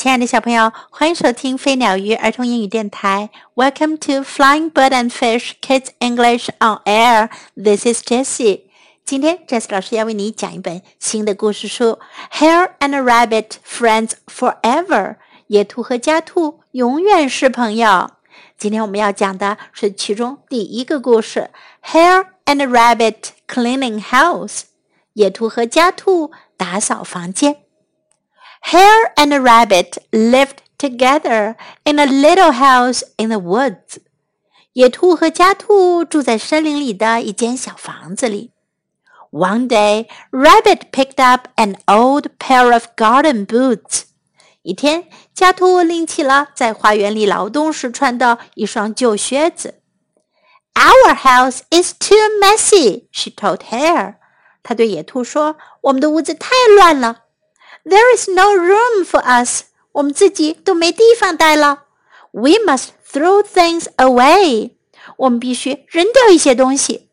亲爱的小朋友，欢迎收听飞鸟鱼儿童英语电台。Welcome to Flying Bird and Fish Kids English on Air. This is Jessie. 今天 Jessie 老师要为你讲一本新的故事书《Hare and Rabbit Friends Forever》。野兔和家兔永远是朋友。今天我们要讲的是其中第一个故事《Hare and Rabbit Cleaning House》。野兔和家兔打扫房间。Hare and a rabbit lived together in a little house in the woods. 野兔和家兔住在森林里的一间小房子里。One day, Rabbit picked up an old pair of garden boots. 一天，家兔拎起了在花园里劳动时穿的一双旧靴子。Our house is too messy, she told Hare. 她对野兔说：“我们的屋子太乱了。” ” There is no room for us. 我们自己都没地方待了。We must throw things away. 我们必须扔掉一些东西。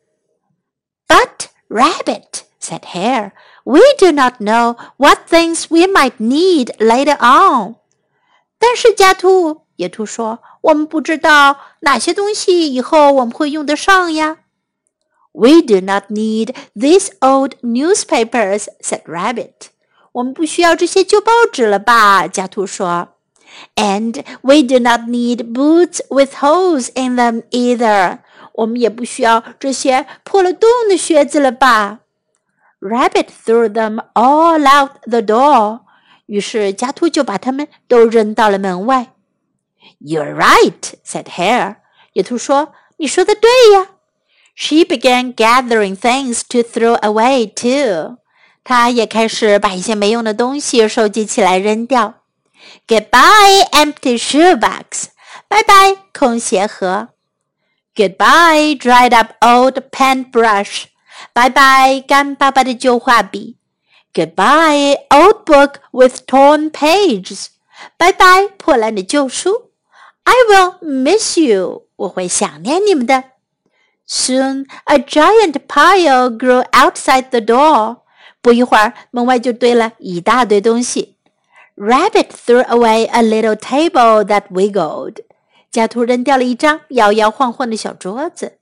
But rabbit said hare, we do not know what things we might need later on. 但是家兔，野兔说，我们不知道哪些东西以后我们会用得上呀。We do not need these old newspapers, said Rabbit. 我们不需要这些旧报纸了吧？家兔说。And we do not need boots with holes in them either。我们也不需要这些破了洞的靴子了吧？Rabbit threw them all out the door。于是家兔就把它们都扔到了门外。You're right, said Hare。野兔说：“你说的对呀。” She began gathering things to throw away too. 他也开始把一些没用的东西收集起来扔掉。Goodbye, empty shoebox。拜拜，空鞋盒。Goodbye, dried up old paintbrush。拜拜，干巴巴的旧画笔。Goodbye, old book with torn pages。拜拜，破烂的旧书。I will miss you。我会想念你们的。Soon, a giant pile grew outside the door. 不一会儿，门外就堆了一大堆东西。Rabbit threw away a little table that wiggled。家兔扔掉了一张摇摇晃晃的小桌子。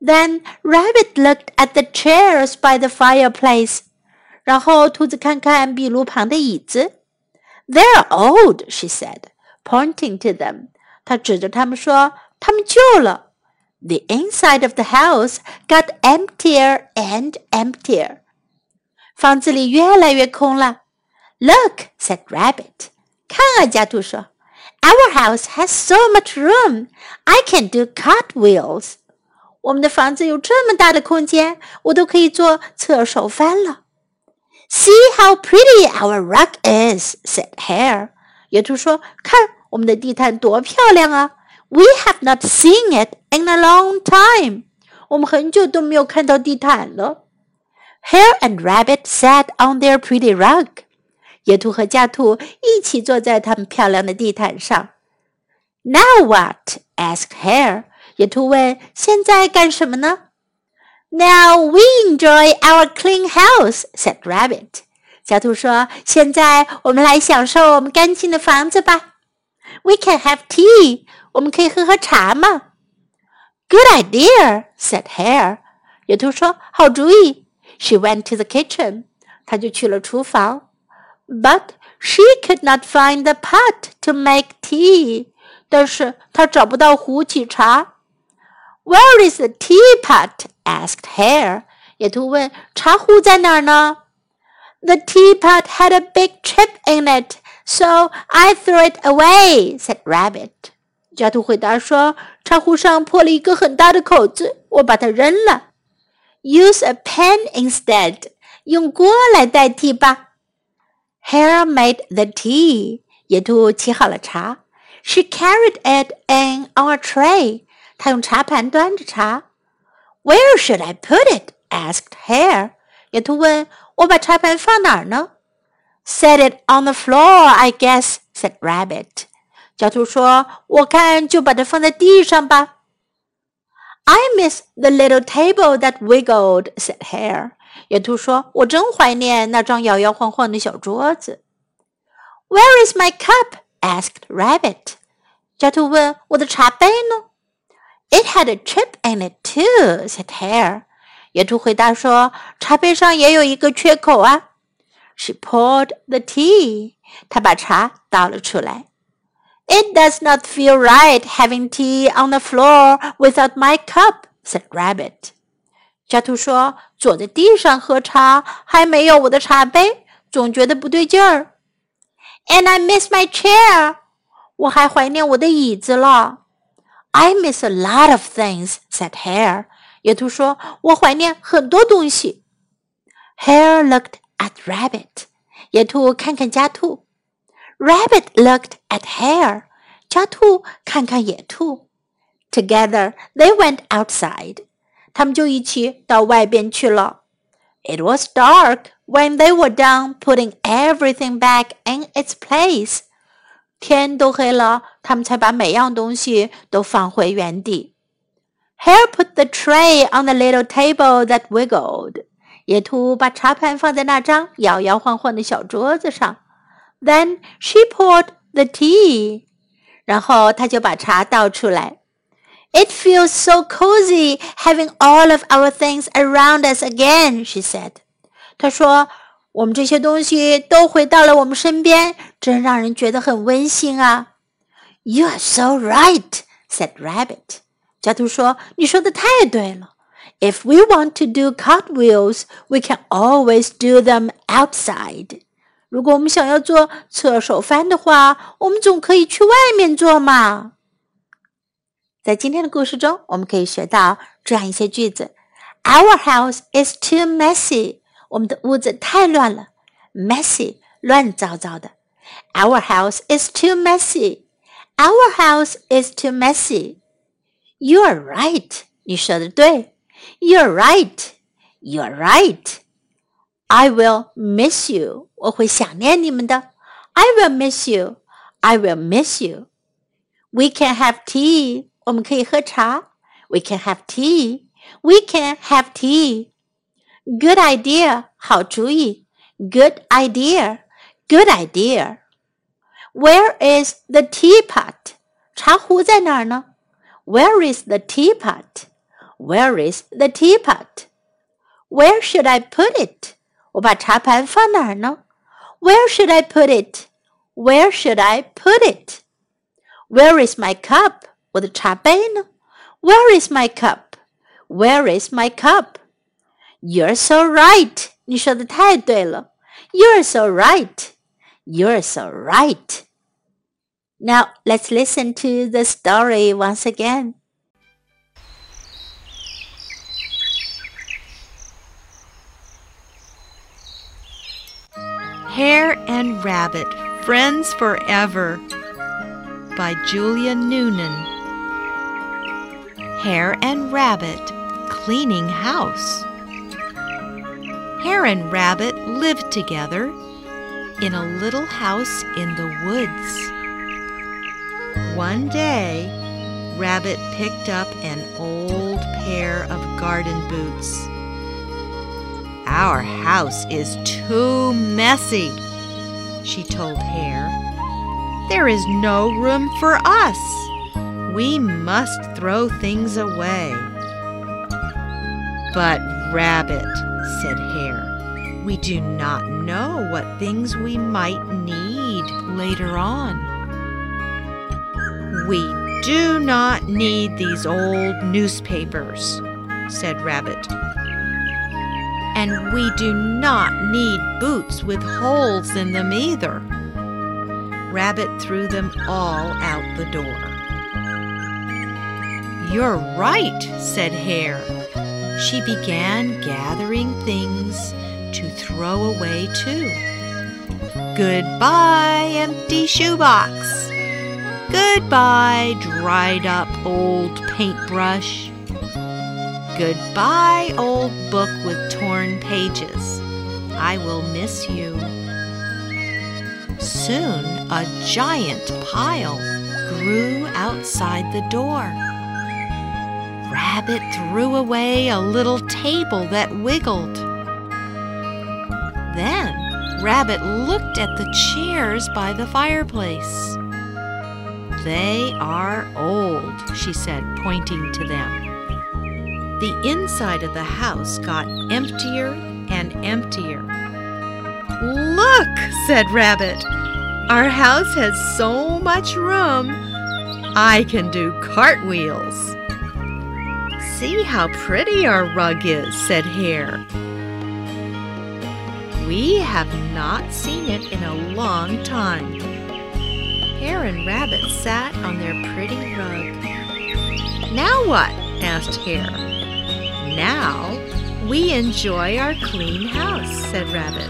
Then Rabbit looked at the chairs by the fireplace。然后兔子看看壁炉旁的椅子。They're old, she said, pointing to them。她指着它们说：“它们旧了。” The inside of the house got emptier and emptier. 房子里越来越空了。Look, said Rabbit. 看啊，家兔说，Our house has so much room, I can do cartwheels. 我们的房子有这么大的空间，我都可以做侧手翻了。See how pretty our rug is, said Hare. 野兔说：“看，我们的地毯多漂亮啊！We have not seen it in a long time. 我们很久都没有看到地毯了。” Hare and Rabbit sat on their pretty rug. 野兔和家兔一起坐在他们漂亮的地毯上。Now what? asked Hare. 野兔问：“现在干什么呢？”Now we enjoy our clean house," said Rabbit. 小兔说：“现在我们来享受我们干净的房子吧。We can have tea. 我们可以喝喝茶吗？”Good idea," said Hare. 野兔说：“好主意。” She went to the kitchen. 她就去了厨房。But she could not find the pot to make tea. 但是她找不到壶沏茶。Where is the teapot? asked Hare. 野兔问：“茶壶在哪儿呢？” The teapot had a big chip in it, so I threw it away," said Rabbit. 家兔回答说：“茶壶上破了一个很大的口子，我把它扔了。” Use a pan instead. 用锅来代替吧。Hare made the tea. 野兔沏好了茶。She carried it in on a tray. 她用茶盘端着茶。Where should I put it? asked Hare. 野兔问：“我把茶盘放哪儿呢？”Set it on the floor, I guess," said Rabbit. 小兔说：“我看就把它放在地上吧。” ” I miss the little table that wiggled," said Hare. 野兔说：“我真怀念那张摇摇晃晃的小桌子。” Where is my cup? asked Rabbit. 小兔问：“我的茶杯呢？” It had a chip in it too," said Hare. 野兔回答说：“茶杯上也有一个缺口啊。” She poured the tea. 她把茶倒了出来。 It does not feel right having tea on the floor without my cup," said Rabbit. 小兔说：“坐在地上喝茶，还没有我的茶杯，总觉得不对劲儿。” And I miss my chair. 我还怀念我的椅子了。I miss a lot of things," said Hare. 野兔说：“我怀念很多东西。” Hare looked at Rabbit. 野兔看看家兔。 Rabbit looked at Hare. 家兔看看野兔。Together they went outside. 他们就一起到外边去了。It was dark when they were done putting everything back in its place. 天都黑了，他们才把每样东西都放回原地。Hare put the tray on the little table that wiggled. 野兔把茶盘放在那张摇摇晃晃的小桌子上。 Then she poured the tea. 然后她就把茶倒出来。It feels so cozy having all of our things around us again, she said. 她说我们这些东西都回到了我们身边，真让人觉得很温馨啊。You are so right," said Rabbit. 小兔说：“你说的太对了。If we want to do cartwheels, we can always do them outside. 如果我们想要做侧手翻的话，我们总可以去外面做嘛。”在今天的故事中，我们可以学到这样一些句子：Our house is too messy. 我们的屋子太乱了，messy 乱糟糟的。Our house is too messy. Our house is too messy. You are right. 你说的对。You are right. You are right. I will miss you. 我会想念你们的。I will miss you. I will miss you. We can have tea. 我们可以喝茶。We can have tea. We can have tea. Good idea，好主意。Good idea, good idea. Where is the teapot? 茶壶在哪儿呢？Where is the teapot? Where is the teapot? Where should I put it? 我把茶盘放哪儿呢？Where should I put it? Where should I put it? Where is my cup? 我的茶杯呢？Where is my cup? Where is my cup? You're so right. 你说的太对了。You're so right. You're so right. Now let's listen to the story once again. Hare and Rabbit, Friends Forever by Julia Noonan. Hare and Rabbit, Cleaning House. Hare and Rabbit lived together in a little house in the woods. One day, Rabbit picked up an old pair of garden boots. Our house is too messy, she told Hare. There is no room for us. We must throw things away. But Rabbit, said Hare. We do not know what things we might need later on. We do not need these old newspapers, said Rabbit. And we do not need boots with holes in them either. Rabbit threw them all out the door. You're right, said Hare she began gathering things to throw away too. Goodbye, empty shoebox. Goodbye, dried up old paintbrush. Goodbye, old book with torn pages. I will miss you. Soon a giant pile grew outside the door. Rabbit threw away a little table that wiggled. Then Rabbit looked at the chairs by the fireplace. They are old, she said, pointing to them. The inside of the house got emptier and emptier. Look, said Rabbit. Our house has so much room, I can do cartwheels. See how pretty our rug is, said Hare. We have not seen it in a long time. Hare and Rabbit sat on their pretty rug. Now what? asked Hare. Now we enjoy our clean house, said Rabbit.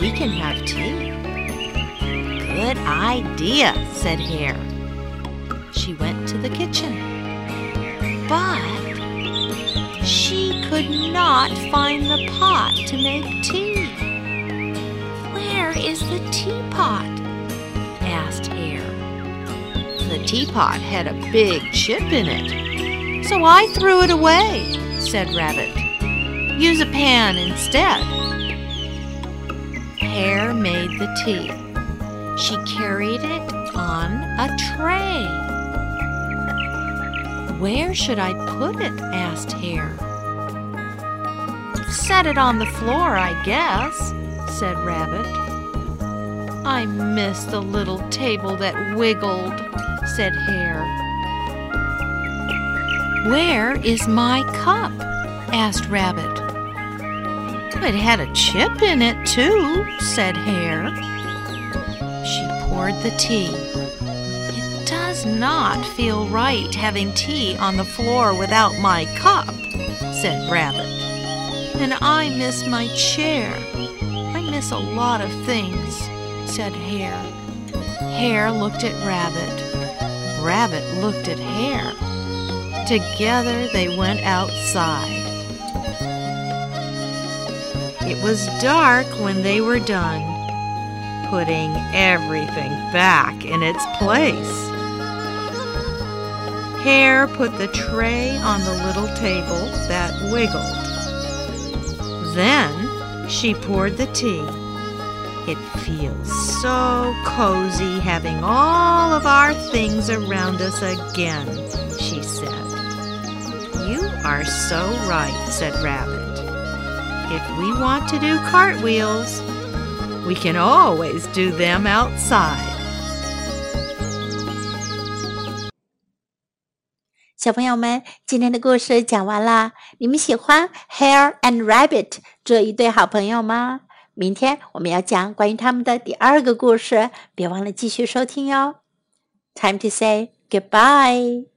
We can have tea. Good idea, said Hare. She went to the kitchen. But she could not find the pot to make tea. Where is the teapot? asked Hare. The teapot had a big chip in it, so I threw it away, said Rabbit. Use a pan instead. Hare made the tea. She carried it on a tray. Where should I put it? asked Hare. Set it on the floor, I guess, said Rabbit. I miss the little table that wiggled, said Hare. Where is my cup? asked Rabbit. It had a chip in it, too, said Hare. She poured the tea. It does not feel right having tea on the floor without my cup, said Rabbit. And I miss my chair. I miss a lot of things, said Hare. Hare looked at Rabbit. Rabbit looked at Hare. Together they went outside. It was dark when they were done, putting everything back in its place. Hare put the tray on the little table that wiggled. Then she poured the tea. It feels so cozy having all of our things around us again, are so right, said Rabbit. If we want to do cartwheels, we can always do them outside. 小朋友们，今天的故事讲完啦。你们喜欢 Hare and Rabbit 这一对好朋友吗？明天我们要讲关于他们的第二个故事，别忘了继续收听哟。Time to say goodbye.